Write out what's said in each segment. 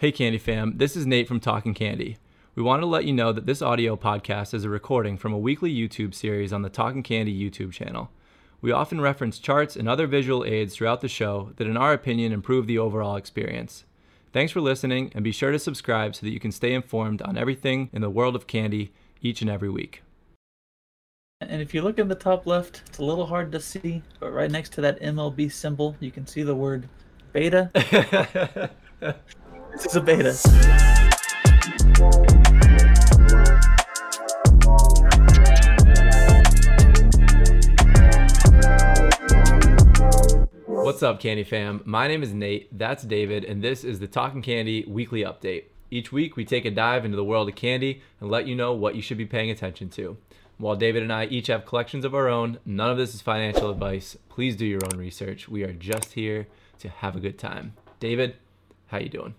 Hey, Candy Fam, this is Nate from Talking Candy. We want to let you know that this audio podcast is a recording from a weekly YouTube series on the Talking Candy YouTube channel. We often reference charts and other visual aids throughout the show that, in our opinion, improve the overall experience. Thanks for listening, and be sure to subscribe so that you can stay informed on everything in the world of candy each and every week. And if you look in the top left, it's a little hard to see, but right next to that MLB symbol, you can see the word beta. this is a beta. What's up, Candy Fam? My name is Nate, that's David, and this is the Talking Candy Weekly Update. Each week, we take a dive into the world of candy and let you know what you should be paying attention to. While David and I each have collections of our own, none of this is financial advice. Please do your own research. We are just here to have a good time. David, how you doing?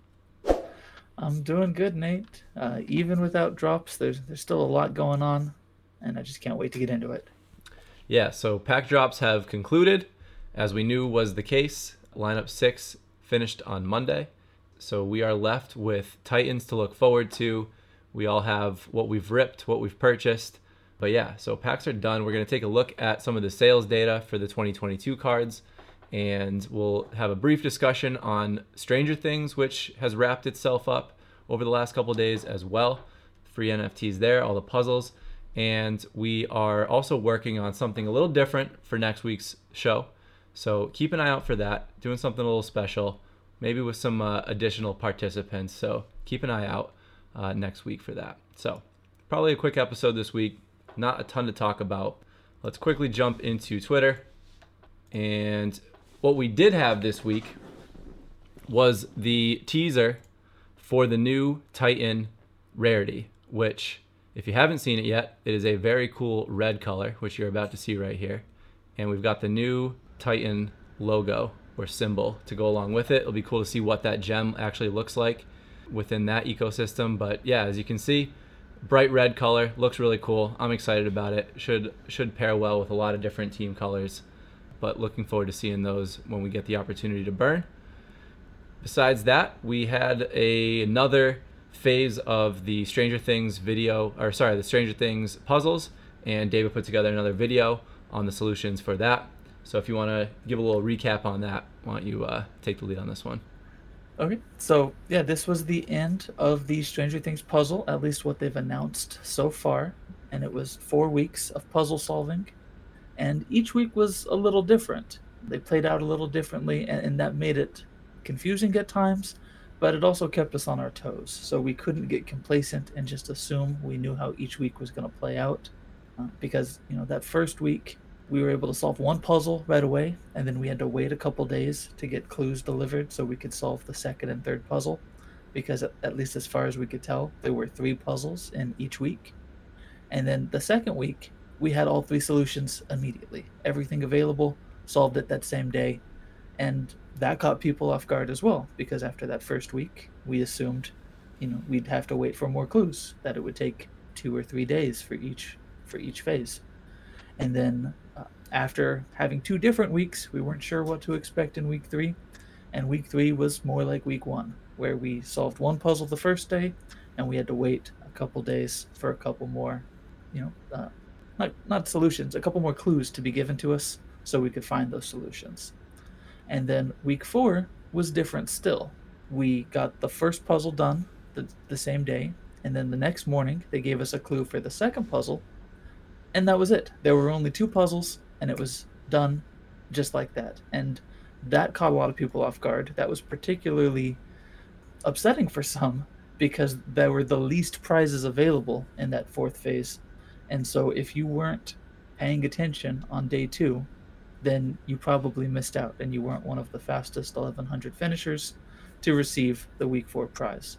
I'm doing good, Nate. Uh, even without drops, there's there's still a lot going on, and I just can't wait to get into it. Yeah, so pack drops have concluded, as we knew was the case. Lineup six finished on Monday, so we are left with Titans to look forward to. We all have what we've ripped, what we've purchased. But yeah, so packs are done. We're going to take a look at some of the sales data for the 2022 cards and we'll have a brief discussion on Stranger Things, which has wrapped itself up over the last couple days as well. Free NFTs there, all the puzzles. And we are also working on something a little different for next week's show. So keep an eye out for that, doing something a little special, maybe with some uh, additional participants. So keep an eye out uh, next week for that. So probably a quick episode this week, not a ton to talk about. Let's quickly jump into Twitter. And what we did have this week was the teaser for the new Titan Rarity, which, if you haven't seen it yet, it is a very cool red color, which you're about to see right here. And we've got the new Titan logo or symbol to go along with it. It'll be cool to see what that gem actually looks like within that ecosystem. But yeah, as you can see, bright red color looks really cool. I'm excited about it. Should should pair well with a lot of different team colors but looking forward to seeing those when we get the opportunity to burn. Besides that, we had a, another phase of the Stranger Things video, or sorry, the Stranger Things puzzles, and David put together another video on the solutions for that. So if you want to give a little recap on that, why don't you uh, take the lead on this one? Okay, so yeah, this was the end of the Stranger Things puzzle, at least what they've announced so far, and it was four weeks of puzzle solving and each week was a little different. They played out a little differently, and, and that made it confusing at times, but it also kept us on our toes. So we couldn't get complacent and just assume we knew how each week was going to play out, uh, because you know that first week we were able to solve one puzzle right away, and then we had to wait a couple days to get clues delivered so we could solve the second and third puzzle, because at, at least as far as we could tell, there were three puzzles in each week. And then the second week, we had all three solutions immediately. Everything available, solved it that same day. And that caught people off guard as well, because after that first week, we assumed, you know, we'd have to wait for more clues, that it would take two or three days for each for each phase. And then uh, after having two different weeks, we weren't sure what to expect in week three. And week three was more like week one, where we solved one puzzle the first day, and we had to wait a couple days for a couple more, you know, uh, not not solutions, a couple more clues to be given to us so we could find those solutions. And then week four was different still. We got the first puzzle done the, the same day, and then the next morning they gave us a clue for the second puzzle, and that was it. There were only two puzzles, and it was done just like that. And that caught a lot of people off guard. That was particularly upsetting for some because there were the least prizes available in that fourth phase and so if you weren't paying attention on day two, then you probably missed out and you weren't one of the fastest 1100 finishers to receive the week four prize.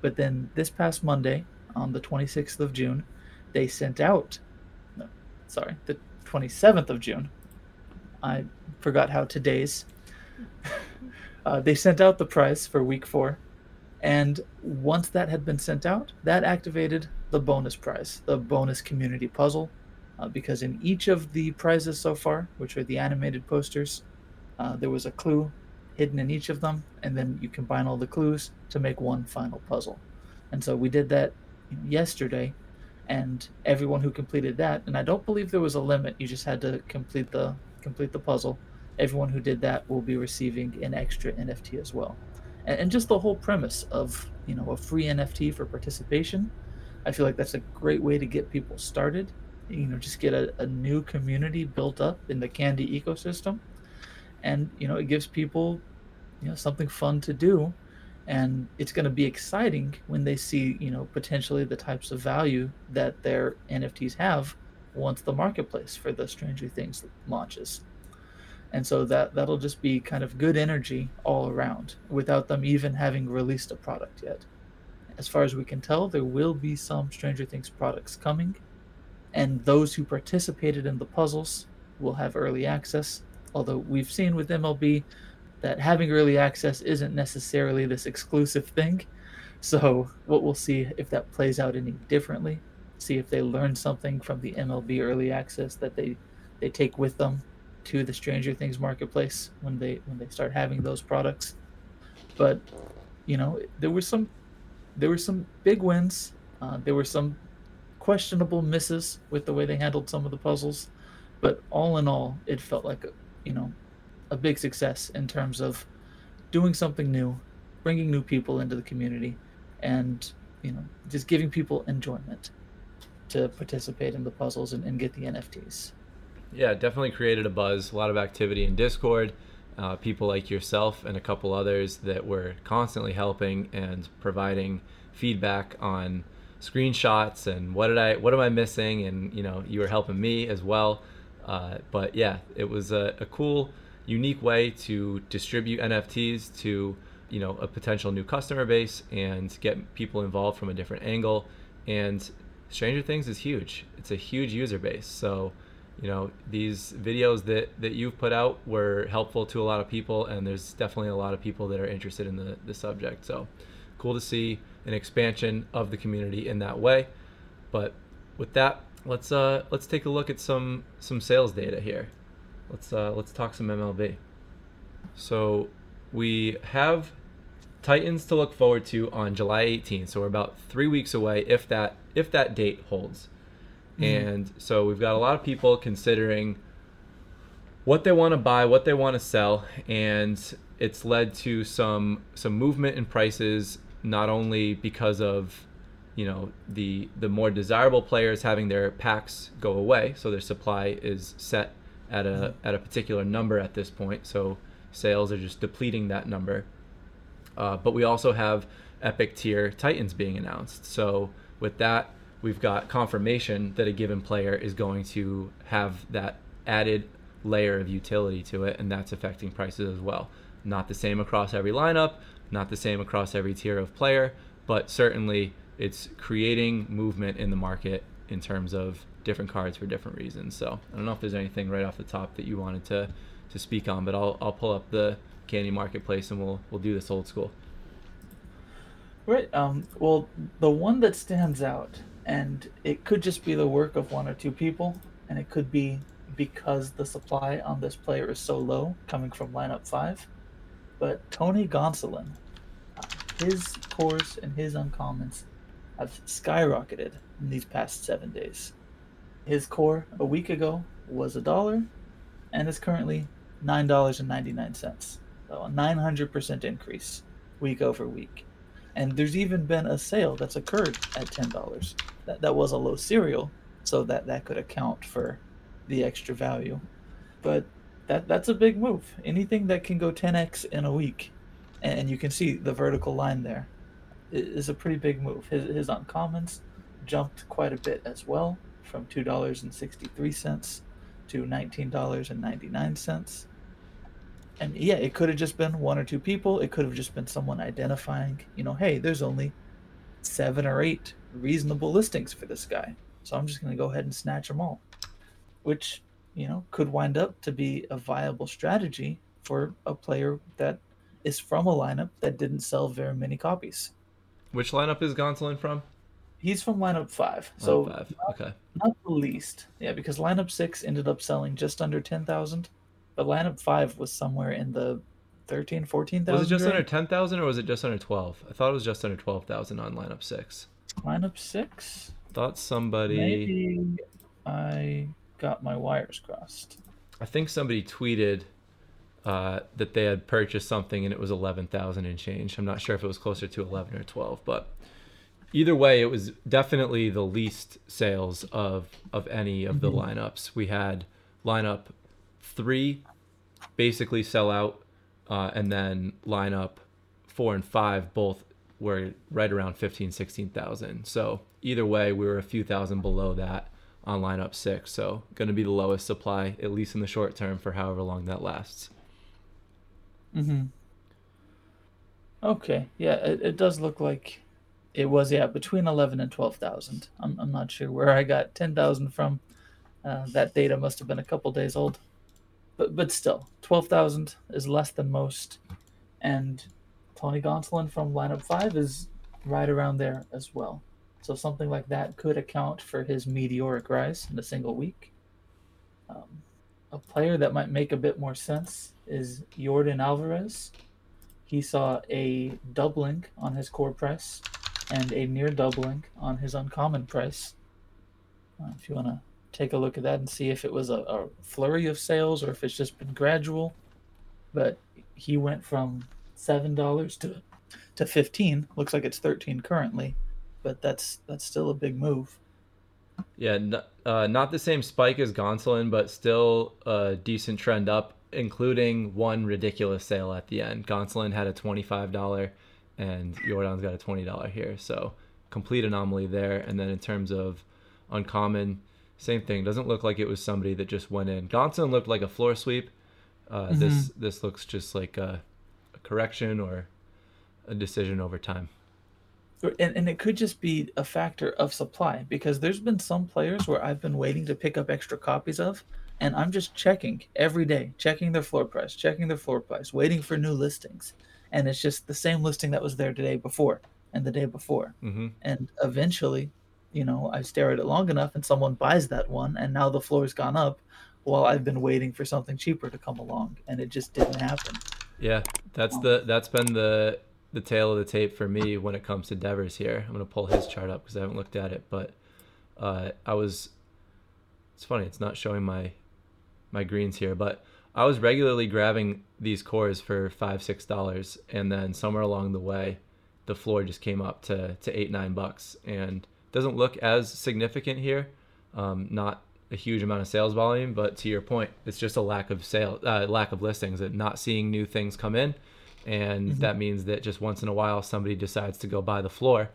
But then this past Monday, on the 26th of June, they sent out, no, sorry, the 27th of June. I forgot how today's. uh, they sent out the prize for week four. And once that had been sent out, that activated the bonus prize, the bonus community puzzle, uh, because in each of the prizes so far, which are the animated posters, uh, there was a clue hidden in each of them, and then you combine all the clues to make one final puzzle. And so we did that yesterday, and everyone who completed that, and I don't believe there was a limit. You just had to complete the complete the puzzle. Everyone who did that will be receiving an extra NFT as well. And, and just the whole premise of you know a free NFT for participation, I feel like that's a great way to get people started. You know, just get a, a new community built up in the Candy ecosystem. And you know it gives people you know something fun to do. And it's going to be exciting when they see you know potentially the types of value that their nfts have once the marketplace for the stranger things launches. And so that that'll just be kind of good energy all around without them even having released a product yet as far as we can tell there will be some stranger things products coming and those who participated in the puzzles will have early access although we've seen with MLB that having early access isn't necessarily this exclusive thing. So what we'll see if that plays out any differently. See if they learn something from the MLB early access that they they take with them to the Stranger Things marketplace when they when they start having those products. But you know there were some there were some big wins. Uh, there were some questionable misses with the way they handled some of the puzzles, but all in all, it felt like a, you know, a big success in terms of doing something new, bringing new people into the community, and you know, just giving people enjoyment to participate in the puzzles and, and get the NFTs. Yeah, definitely created a buzz, a lot of activity in Discord. Uh, people like yourself and a couple others that were constantly helping and providing feedback on screenshots and what did I what am I missing and you know you were helping me as well uh, but yeah, it was a, a, cool, unique way to distribute NFTs to you know a potential new customer base and get people involved from a different angle. And Stranger Things is huge. It's a huge user base. So you know these videos that that you've put out were helpful to a lot of people, and there's definitely a lot of people that are interested in the the subject. So cool to see an expansion of the community in that way. But with that, let's uh let's take a look at some some sales data here. Let's uh let's talk some MLB. So we have Titans to look forward to on July 18th. So we're about three weeks away if that if that date holds. Mm-hmm. And so we've got a lot of people considering what they want to buy, what they want to sell, and it's led to some some movement in prices not only because of you know the the more desirable players having their packs go away so their supply is set at a mm-hmm. at a particular number at this point so sales are just depleting that number uh, but we also have epic tier titans being announced so with that we've got confirmation that a given player is going to have that added layer of utility to it and that's affecting prices as well not the same across every lineup not the same across every tier of player but certainly it's creating movement in the market in terms of different cards for different reasons. So I don't know if there's anything right off the top that you wanted to to speak on, but I'll I'll pull up the candy marketplace and we'll we'll do this old school. Right. Um, well, the one that stands out, and it could just be the work of one or two people, and it could be because the supply on this player is so low, coming from lineup five. But Tony Gonsolin, his cores and his uncommons have skyrocketed in these past seven days. His core a week ago was a dollar and is currently $9.99. So a 900% increase week over week. And there's even been a sale that's occurred at $10. That, that was a low serial, so that, that could account for the extra value. But that that's a big move. Anything that can go 10x in a week, and you can see the vertical line there is a pretty big move. His, his uncommons jumped quite a bit as well, from two dollars and sixty three cents to nineteen dollars and ninety nine cents. And yeah, it could have just been one or two people. It could have just been someone identifying, you know, hey, there's only seven or eight reasonable listings for this guy, so I'm just going to go ahead and snatch them all, which you know could wind up to be a viable strategy for a player that is from a lineup that didn't sell very many copies. Which lineup is Gonsolin from? He's from lineup five. Lineup so five. okay. Not the least. Yeah, because lineup six ended up selling just under ten thousand, but lineup five was somewhere in the 13, 14,000. Was it just grade? under 10,000 or was it just under 12? I thought it was just under 12,000 on lineup 6. Lineup six? Thought somebody Maybe I got my wires crossed. I think somebody tweeted uh, that they had purchased something and it was 11,000 and change. I'm not sure if it was closer to 11 or 12, but either way, it was definitely the least sales of of any of the lineups. We had lineup three basically sell out, uh, and then lineup four and five both were right around 15, 16,000. So either way, we were a few thousand below that on lineup six. So going to be the lowest supply, at least in the short term, for however long that lasts. Mm-hmm. Okay, yeah, it, it does look like it was yeah between eleven and twelve thousand. I'm I'm not sure where I got ten thousand from. Uh, that data must have been a couple days old, but but still, twelve thousand is less than most, and Tony Gonsolin from lineup five is right around there as well. So something like that could account for his meteoric rise in a single week. Um, a player that might make a bit more sense is Jordan Alvarez. He saw a doubling on his core price and a near doubling on his uncommon price. Uh, if you want to take a look at that and see if it was a, a flurry of sales or if it's just been gradual, but he went from seven dollars to to fifteen. Looks like it's thirteen currently, but that's that's still a big move. Yeah, n- uh, not the same spike as Gonsolin, but still a decent trend up, including one ridiculous sale at the end. Gonsolin had a $25 and Jordan's got a $20 here. So complete anomaly there. And then in terms of uncommon, same thing. Doesn't look like it was somebody that just went in. Gonsolin looked like a floor sweep. Uh, This this looks just like a correction or a decision over time. and, and it could just be a factor of supply because there's been some players where I've been waiting to pick up extra copies of, and I'm just checking every day, checking their floor price, checking their floor price, waiting for new listings, and it's just the same listing that was there the day before and the day before, hmm and eventually, you know, I stare at it long enough, and someone buys that one, and now the floor's gone up, while I've been waiting for something cheaper to come along, and it just didn't happen. Yeah, that's the that's been the the tale of the tape for me when it comes to Devers here. I'm gonna pull his chart up because I haven't looked at it, but uh, I was. It's funny, it's not showing my my greens here, but I was regularly grabbing these cores for five six dollars, and then somewhere along the way, the floor just came up to to eight nine bucks, and doesn't look as significant here. Um, not a huge amount of sales volume, but to your point, it's just a lack of sale, uh, lack of listings, and not seeing new things come in, and that means that just once in a while somebody decides to go buy the floor,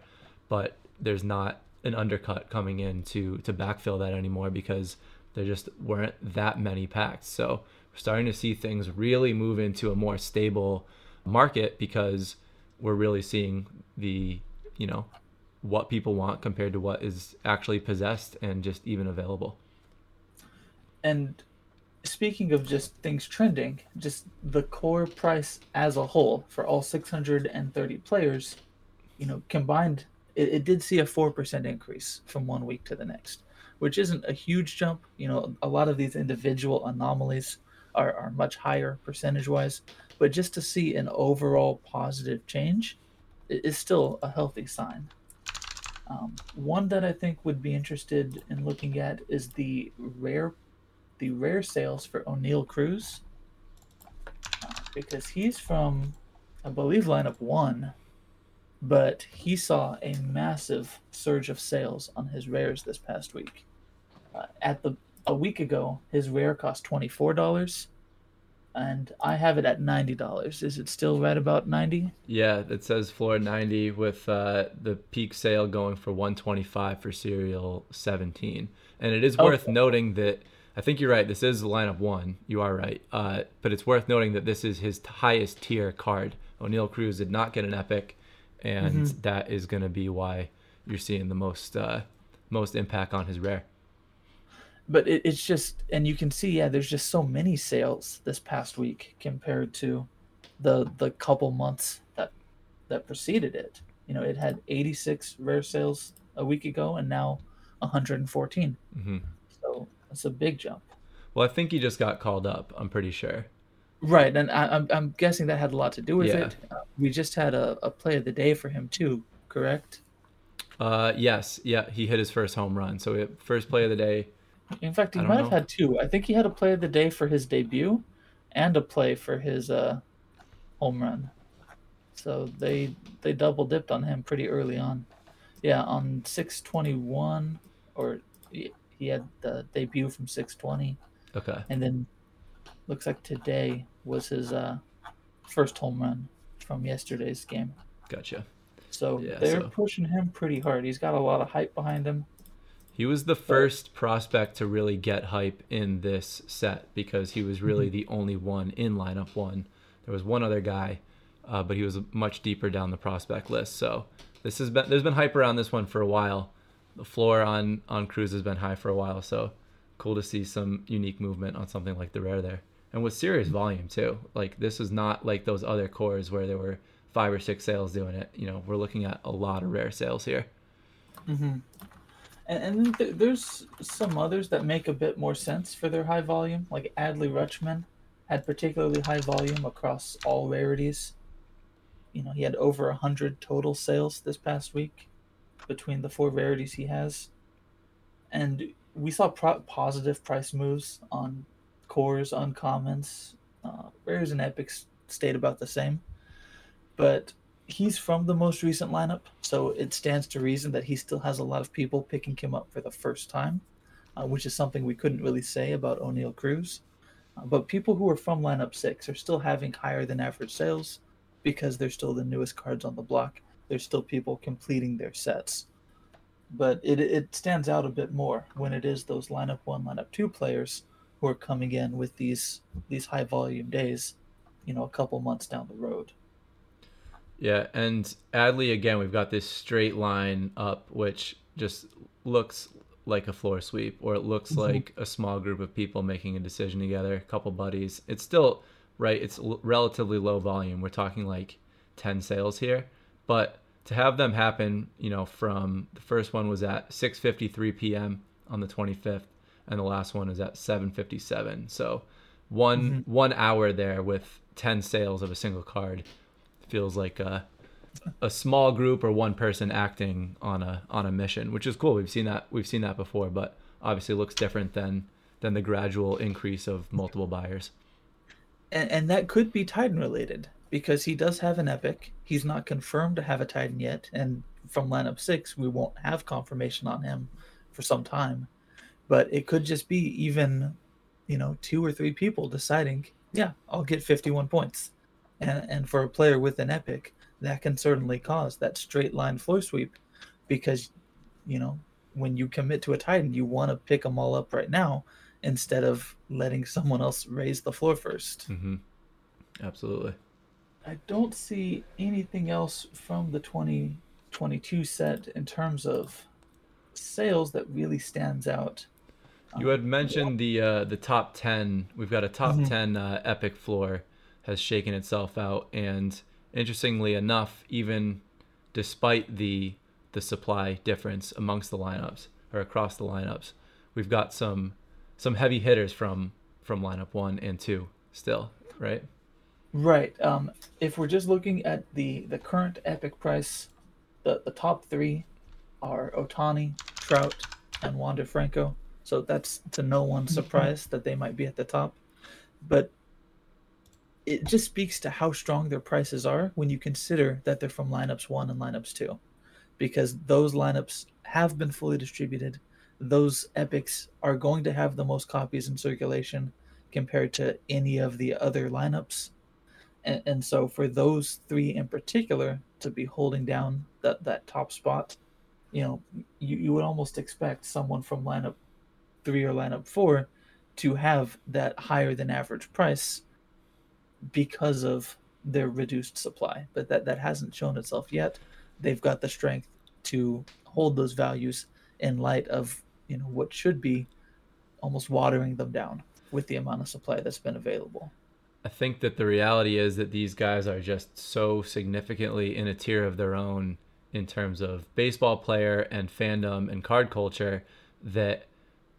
but there's not an undercut coming in to to backfill that anymore because there just weren't that many packs. So we're starting to see things really move into a more stable market because we're really seeing the you know what people want compared to what is actually possessed and just even available. And speaking of just things trending, just the core price as a whole for all 630 players, you know, combined, it, it did see a 4% increase from one week to the next, which isn't a huge jump. You know, a lot of these individual anomalies are, are much higher percentage wise, but just to see an overall positive change is still a healthy sign. Um, one that I think would be interested in looking at is the rare the rare sales for Oneil Cruz because he's from, I believe, lineup one, but he saw a massive surge of sales on his rares this past week. Uh, at the a week ago, his rare cost twenty four dollars, and I have it at ninety dollars. Is it still right about ninety? Yeah, it says floor 90 with uh, the peak sale going for 125 for serial 17. And it is worth Okay. noting that I think you're right. This is the lineup one. You are right. Uh, but it's worth noting that this is his highest tier card. Oneil Cruz did not get an epic, and that is going to be why you're seeing the most uh, most impact on his rare. but it, it's just and you can see yeah there's just so many sales this past week compared to the the couple months that that preceded it you know it had 86 rare sales a week ago and now 114 hmm it's a big jump Well, I think he just got called up. I'm pretty sure. Right, and I, I'm I'm guessing that had a lot to do with Yeah. it. Uh, we just had a, a play of the day for him too, correct? Uh, yes, yeah, he hit his first home run. So it, first play of the day. In fact, he might have had two. I think he had a play of the day for his debut, and a play for his uh, home run. So they they double dipped on him pretty early on. Yeah, on six twenty one, or he had the debut from six twenty, Okay, and then looks like today was his uh, first home run from yesterday's game. gotcha. So Yeah, they're so- pushing him pretty hard. He's got a lot of hype behind him. He was the first prospect to really get hype in this set because he was really the only one in lineup one. There was one other guy, uh, but he was much deeper down the prospect list. So this has been there's been hype around this one for a while. The floor on on Cruz has been high for a while, so cool to see some unique movement on something like the rare there, and with serious volume too. Like this is not like those other cores where there were five or six sales doing it. You know, we're looking at a lot of rare sales here. Mm-hmm. And, and th- there's some others that make a bit more sense for their high volume, like Adley Rutschman had particularly high volume across all rarities. You know, he had over a hundred total sales this past week between the four rarities he has, and we saw pro- positive price moves on cores, uncommons, uh, rares, and epics stayed about the same, but he's from the most recent lineup, so it stands to reason that he still has a lot of people picking him up for the first time, uh, which is something we couldn't really say about Oneil Cruz. Uh, but people who are from lineup six are still having higher than average sales because they're still the newest cards on the block. There's still people completing their sets. But it, it stands out a bit more when it is those lineup one, lineup two players who are coming in with these these high volume days, you know, a couple months down the road. Yeah, and Adley again, we've got this straight line up, which just looks like a floor sweep, or it looks Mhm. like a small group of people making a decision together, a couple buddies. It's still right. It's l- relatively low volume. We're talking like ten sales here, but to have them happen, you know, from the first one was at 6:53 p.m. on the 25th, and the last one is at 7:57. So one mm-hmm. one hour there with 10 sales of a single card feels like a a small group or one person acting on a on a mission, which is cool. We've seen that we've seen that before, but obviously looks different than than the gradual increase of multiple buyers. and, and that could be Titan related because he does have an epic. He's not confirmed to have a Titan yet, and from lineup six, we won't have confirmation on him for some time. But it could just be even, you know, two or three people deciding, yeah, I'll get 51 points. And, and for a player with an epic, that can certainly cause that straight line floor sweep because, you know, when you commit to a Titan, you want to pick them all up right now instead of letting someone else raise the floor first. hmm Absolutely. I don't see anything else from the 2022 set in terms of sales that really stands out. You had mentioned the uh, the top ten. We've got a top Mhm. ten uh, epic floor has shaken itself out, and interestingly enough, even despite the the supply difference amongst the lineups or across the lineups, we've got some some heavy hitters from from lineup one and two still, right? Right. Um, if we're just looking at the the current epic price, the the top three are Ohtani, Trout, and Wander Franco. So that's to no one's surprise that they might be at the top. But it just speaks to how strong their prices are when you consider that they're from lineups one and lineups two, because those lineups have been fully distributed. Those epics are going to have the most copies in circulation compared to any of the other lineups. And, and so for those three in particular to be holding down that, that top spot, you know, you, you would almost expect someone from lineup three or lineup four to have that higher than average price because of their reduced supply. But that, that hasn't shown itself yet. They've got the strength to hold those values in light of, you know, what should be almost watering them down with the amount of supply that's been available. I think that the reality is that these guys are just so significantly in a tier of their own in terms of baseball player and fandom and card culture that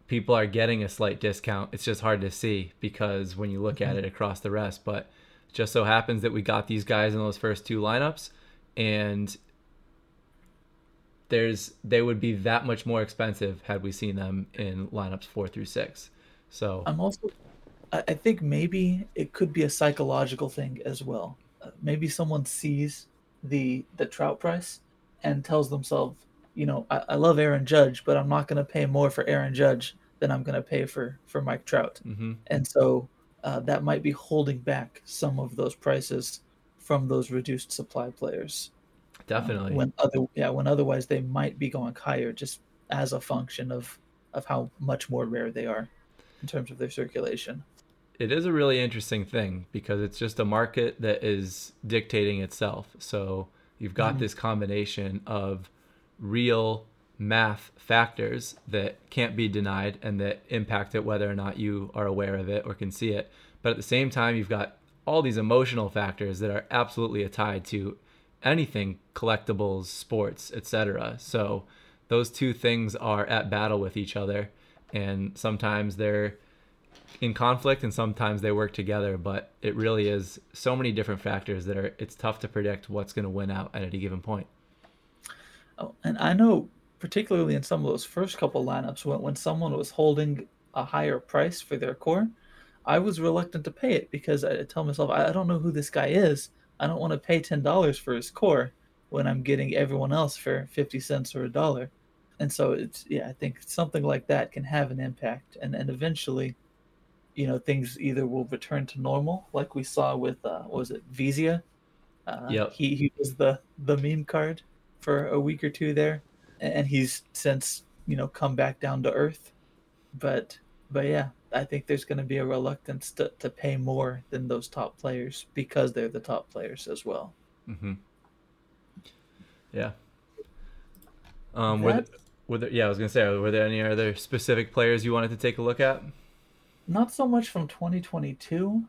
people are getting a slight discount. It's just hard to see because when you look at it mm-hmm. across the rest, but just so happens that we got these guys in those first two lineups and there's they would be that much more expensive had we seen them in lineups 4 through 6. So I'm also I I think maybe it could be a psychological thing as well. Uh, maybe someone sees the the trout price and tells themselves, you know, I, I love Aaron Judge, but I'm not going to pay more for Aaron Judge than I'm going to pay for for Mike Trout. mhm. And so uh, that might be holding back some of those prices from those reduced supply players. definitely. when other yeah, when otherwise they might be going higher just as a function of of how much more rare they are in terms of their circulation. It is a really interesting thing because it's just a market that is dictating itself. So you've got Mhm. this combination of real math factors that can't be denied and that impact it whether or not you are aware of it or can see it. But at the same time, you've got all these emotional factors that are absolutely tied to anything collectibles, sports, etc. So those two things are at battle with each other and sometimes they're in conflict and sometimes they work together but it really is so many different factors that are it's tough to predict what's going to win out at any given point Oh, and I know particularly in some of those first couple lineups when when someone was holding a higher price for their core, I was reluctant to pay it because I tell myself I I don't know who this guy is. I don't want to pay ten dollars for his core when I'm getting everyone else for fifty cents or a dollar. And so it's yeah, I think something like that can have an impact, and and eventually, you know, things either will return to normal, like we saw with uh, what was it Vizia? Uh, Yep. He he was the the meme card for a week or two there, and he's since you know come back down to earth. But but yeah, I think there's going to be a reluctance to, to pay more than those top players because they're the top players as well. Mm-hmm. yeah um were, That- th- were there, yeah i was going to say were there any other specific players you wanted to take a look at Not so much from 2022,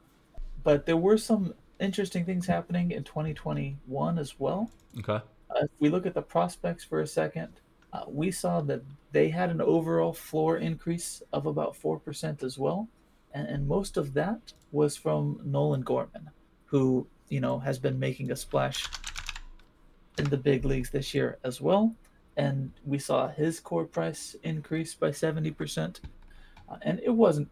but there were some interesting things happening in 2021 as well. okay Uh, if we look at the prospects for a second, uh, we saw that they had an overall floor increase of about 4% as well. And, and most of that was from Nolan Gorman, who, you know, has been making a splash in the big leagues this year as well. And we saw his core price increase by 70%. Uh, and it wasn't,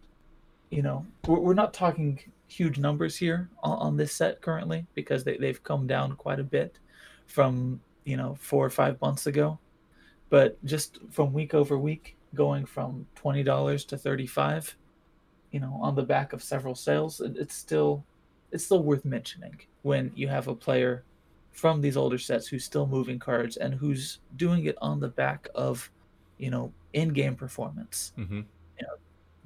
you know, we're, we're not talking huge numbers here on, on this set currently because they, they've come down quite a bit from you know four or five months ago. But just from week over week going from $20 to 35 you know on the back of several sales it, it's still it's still worth mentioning when you have a player from these older sets who's still moving cards and who's doing it on the back of you know in-game performance. Hmm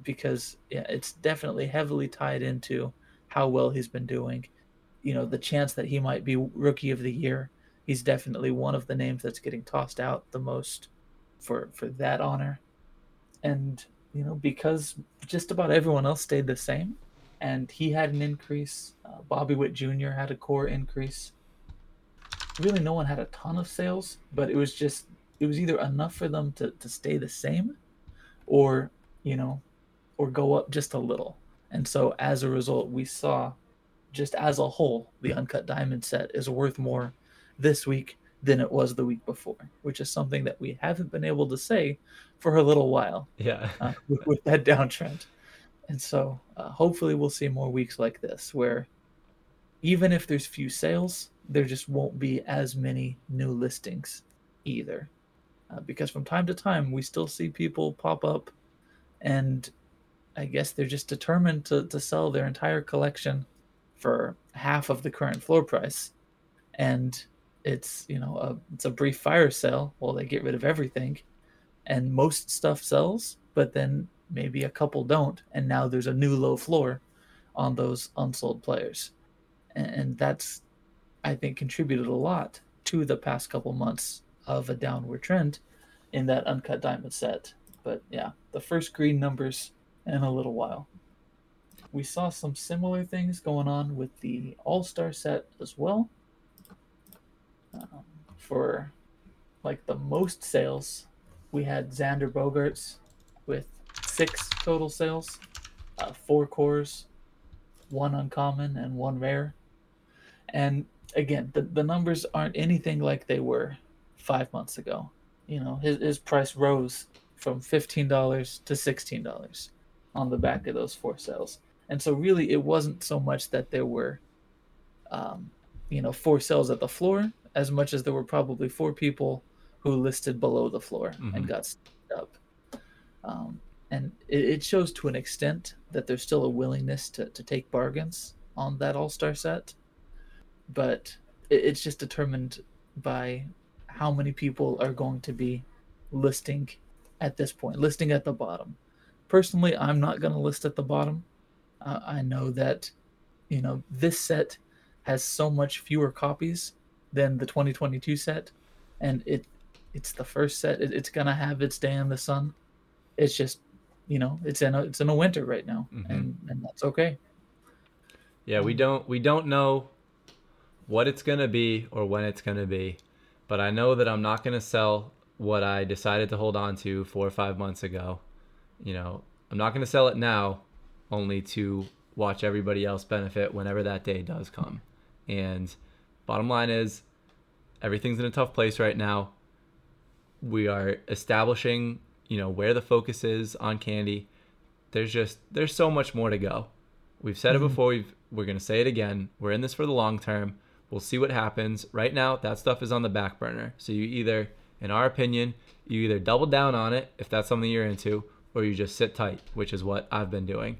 because yeah, it's definitely heavily tied into how well he's been doing. You know, the chance that he might be rookie of the year. He's definitely one of the names that's getting tossed out the most for for that honor. And you know, because just about everyone else stayed the same, and he had an increase. Uh, Bobby Witt Jr. had a core increase. Really, no one had a ton of sales, but it was just it was either enough for them to to stay the same, or you know, or go up just a little. And so as a result, we saw just as a whole, the uncut diamond set is worth more this week than it was the week before, which is something that we haven't been able to say for a little while yeah uh, with, with that downtrend. And so uh, hopefully we'll see more weeks like this where even if there's few sales, there just won't be as many new listings either. Uh, because from time to time, we still see people pop up and I guess they're just determined to, to sell their entire collection for half of the current floor price. And it's, you know, a, it's a brief fire sale while they get rid of everything. And most stuff sells, but then maybe a couple don't. And now there's a new low floor on those unsold players. And, and that's, I think, contributed a lot to the past couple months of a downward trend in that uncut diamond set. But yeah, the first green numbers in a little while. We saw some similar things going on with the All Star set as well. Um, for like the most sales, we had Xander Bogaerts with six total sales, uh, four cores, one uncommon, and one rare. And again, the, the numbers aren't anything like they were five months ago. You know, his, his price rose from $15 to $16 on the back of those four cells. And so, really, it wasn't so much that there were, um, you know, four cells at the floor as much as there were probably four people who listed below the floor Mhm. and got up. Um, and it, it shows to an extent that there's still a willingness to, to take bargains on that All Star set, but it, it's just determined by how many people are going to be listing at this point, listing at the bottom. Personally, I'm not going to list at the bottom. Uh, I know that, you know, this set has so much fewer copies than the 2022 set, and it it's the first set. It, it's gonna have its day in the sun. It's just, you know, it's in a it's in a winter right now, Mhm. and and that's okay. Yeah, we don't we don't know what it's gonna be or when it's gonna be, but I know that I'm not gonna sell what I decided to hold on to four or five months ago. You know, I'm not gonna sell it now, only to watch everybody else benefit whenever that day does come. And bottom line is, everything's in a tough place right now. We are establishing, you know, where the focus is on candy. There's just there's so much more to go. We've said Mhm. it before. We've, we're going to say it again. We're in this for the long term. We'll see what happens. Right now, that stuff is on the back burner. So you either, in our opinion, you either double down on it if that's something you're into, or you just sit tight, which is what I've been doing.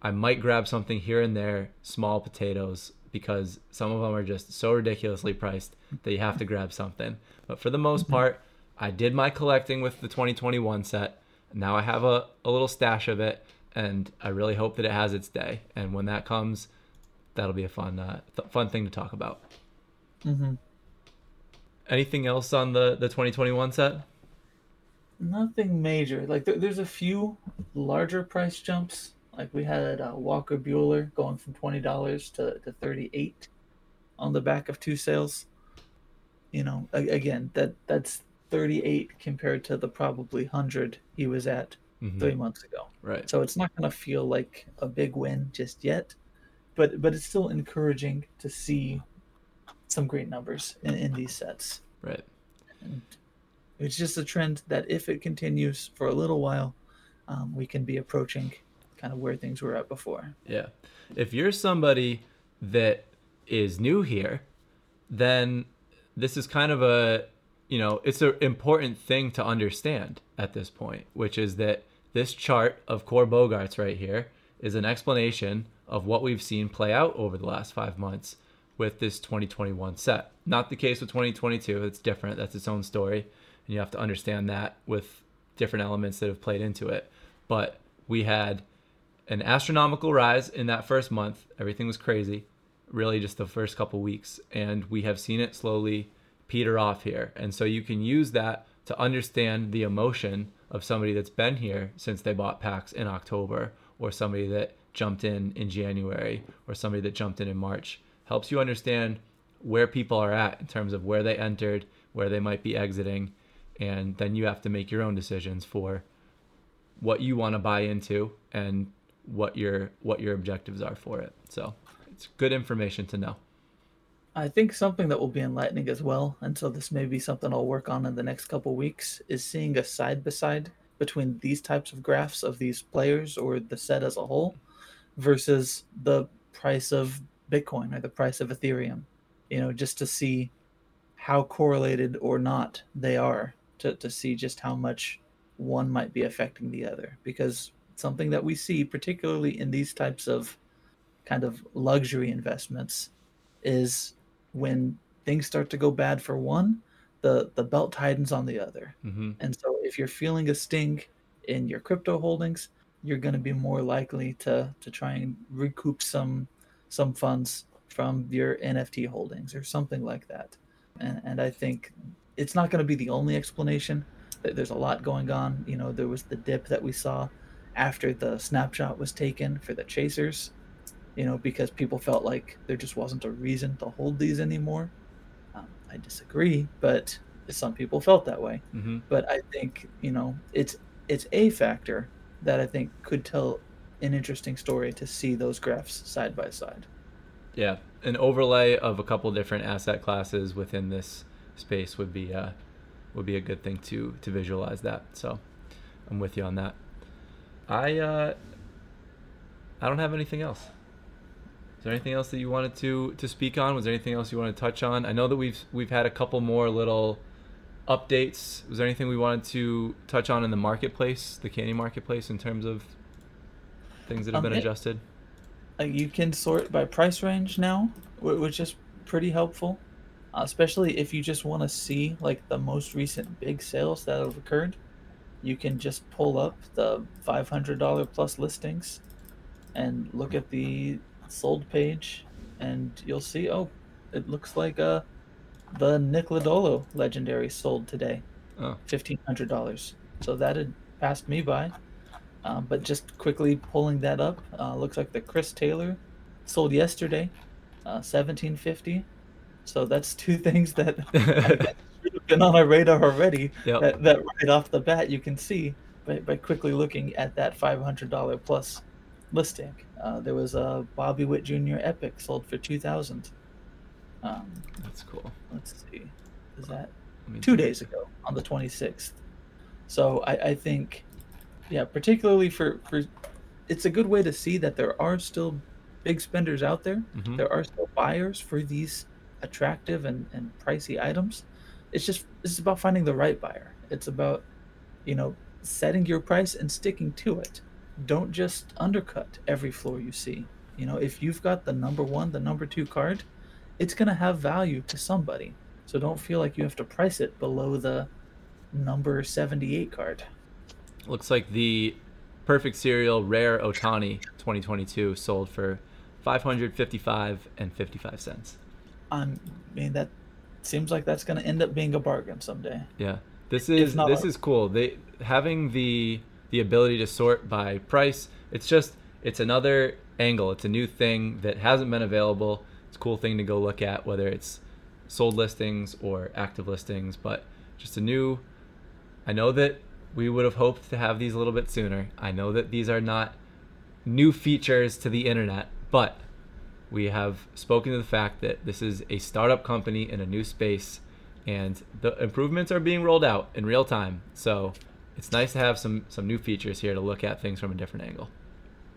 I might grab something here and there, small potatoes, because some of them are just so ridiculously priced that you have to grab something. But for the most part, I did my collecting with the 2021 set. Now I have a, a little stash of it, and I really hope that it has its day. And when that comes, that'll be a fun uh, th- fun thing to talk about. Mm-hmm. Anything else on the the 2021 set? Nothing major. Like there, there's a few larger price jumps. Like we had uh, Walker Buehler going from twenty dollars to, to thirty eight on the back of two sales. You know, a- again that that's thirty eight compared to the probably hundred he was at Mhm. three months ago. Right. So it's not going to feel like a big win just yet, but but it's still encouraging to see some great numbers in, in these sets. Right. And it's just a trend that if it continues for a little while, um, we can be approaching kind of where things were at before. Yeah. If you're somebody that is new here, then this is kind of a, you know, it's an important thing to understand at this point, which is that this chart of core Bogaerts right here is an explanation of what we've seen play out over the last five months with this 2021 set. Not the case with 2022. It's different. That's its own story. And you have to understand that with different elements that have played into it. But we had an astronomical rise in that first month. Everything was crazy, really, just the first couple weeks. And we have seen it slowly peter off here. And so you can use that to understand the emotion of somebody that's been here since they bought packs in October, or somebody that jumped in in January, or somebody that jumped in in March. Helps you understand where people are at in terms of where they entered, where they might be exiting. And then you have to make your own decisions for what you want to buy into and what your what your objectives are for it. So it's good information to know. I think something that will be enlightening as well, and so this may be something I'll work on in the next couple weeks, is seeing a side by side between these types of graphs of these players or the set as a whole versus the price of Bitcoin or the price of Ethereum. You know, just to see how correlated or not they are, to, to see just how much one might be affecting the other. Because something that we see, particularly in these types of kind of luxury investments, is when things start to go bad for one, the the belt tightens on the other. hmm And so if you're feeling a sting in your crypto holdings, you're going to be more likely to to try and recoup some some funds from your NFT holdings or something like that. And and I think it's not going to be the only explanation. There's a lot going on. You know, there was the dip that we saw after the snapshot was taken for the chasers you know, because people felt like there just wasn't a reason to hold these anymore. Um, I disagree, but some people felt that way. hmm But I think you know it's it's a factor, that I think could tell an interesting story to see those graphs side by side. Yeah, an overlay of a couple different asset classes within this space would be uh, would be a good thing to to visualize that. So I'm with you on that. I uh, I don't have anything else. Is there anything else that you wanted to to speak on? Was there anything else you want to touch on? I know that we've we've had a couple more little updates. Was there anything we wanted to touch on in the marketplace, the candy marketplace, in terms of things that have Um, been it- adjusted? Uh, you can sort by price range now, which is pretty helpful, especially if you just want to see like the most recent big sales that have occurred. You can just pull up the $500 plus listings and look at the sold page, and you'll see oh, it looks like uh, the Nickelodeon legendary sold today, Oh, $1,500. So that had passed me by. Um, but just quickly pulling that up, uh, looks like the Chris Taylor sold yesterday, uh, seventeen fifty. So that's two things that have been on our radar already. Yep. That, that right off the bat you can see by, by quickly looking at that five hundred dollar plus listing. Uh, there was a Bobby Witt Jr. Epic sold for two thousand. Um, That's cool. let's see, is that two days ago on the 26th. So I, I think, yeah, particularly for, for, it's a good way to see that there are still big spenders out there. Mhm. There are still buyers for these attractive and, and pricey items. It's just, it's about finding the right buyer. It's about, you know, setting your price and sticking to it. Don't just undercut every floor you see. You know, if you've got the number one, the number two card, it's to have value to somebody. So don't feel like you have to price it below the number 78 card. Looks like the perfect serial rare Ohtani 2022 sold for 555 and 55 cents. I mean, that seems like that's going to end up being a bargain someday. Yeah. This is this like- is cool. They having the the ability to sort by price. It's just it's another angle. It's a new thing that hasn't been available. It's a cool thing to go look at whether it's sold listings or active listings, but just a new I know that we would have hoped to have these a little bit sooner. I know that these are not new features to the internet, but we have spoken to the fact that this is a startup company in a new space and the improvements are being rolled out in real time. So it's nice to have some some new features here to look at things from a different angle.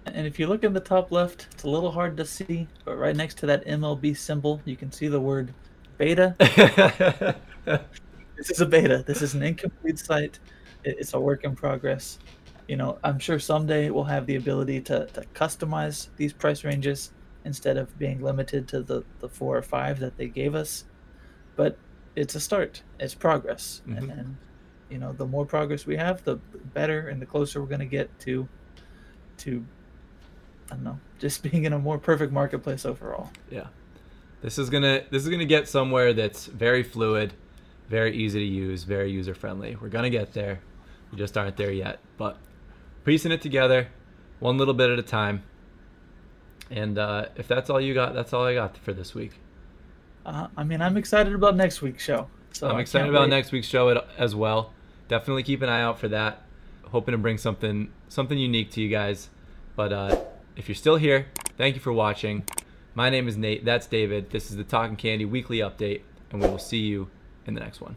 And if you look in the top left, it's a little hard to see, but right next to that MLB symbol, you can see the word beta. This is a beta. This is an incomplete site. It's a work in progress. You know, I'm sure someday we'll have the ability to, to customize these price ranges instead of being limited to the, the four or five that they gave us. But it's a start. It's progress. And, Mhm. and you know, the more progress we have, the better and the closer we're going to get to to I don't know, just being in a more perfect marketplace overall. yeah. This is gonna this is gonna get somewhere that's very fluid, very easy to use, very user friendly. We're gonna get there. We just aren't there yet. But piecing it together, one little bit at a time. And uh, if that's all you got, that's all I got for this week. Uh, I mean, I'm excited about next week's show. So I'm excited about wait. next week's show as well. Definitely keep an eye out for that. Hoping to bring something something unique to you guys. But uh, if you're still here, thank you for watching. My name is Nate. That's David. This is the Talkin' Candy weekly update, and we will see you in the next one.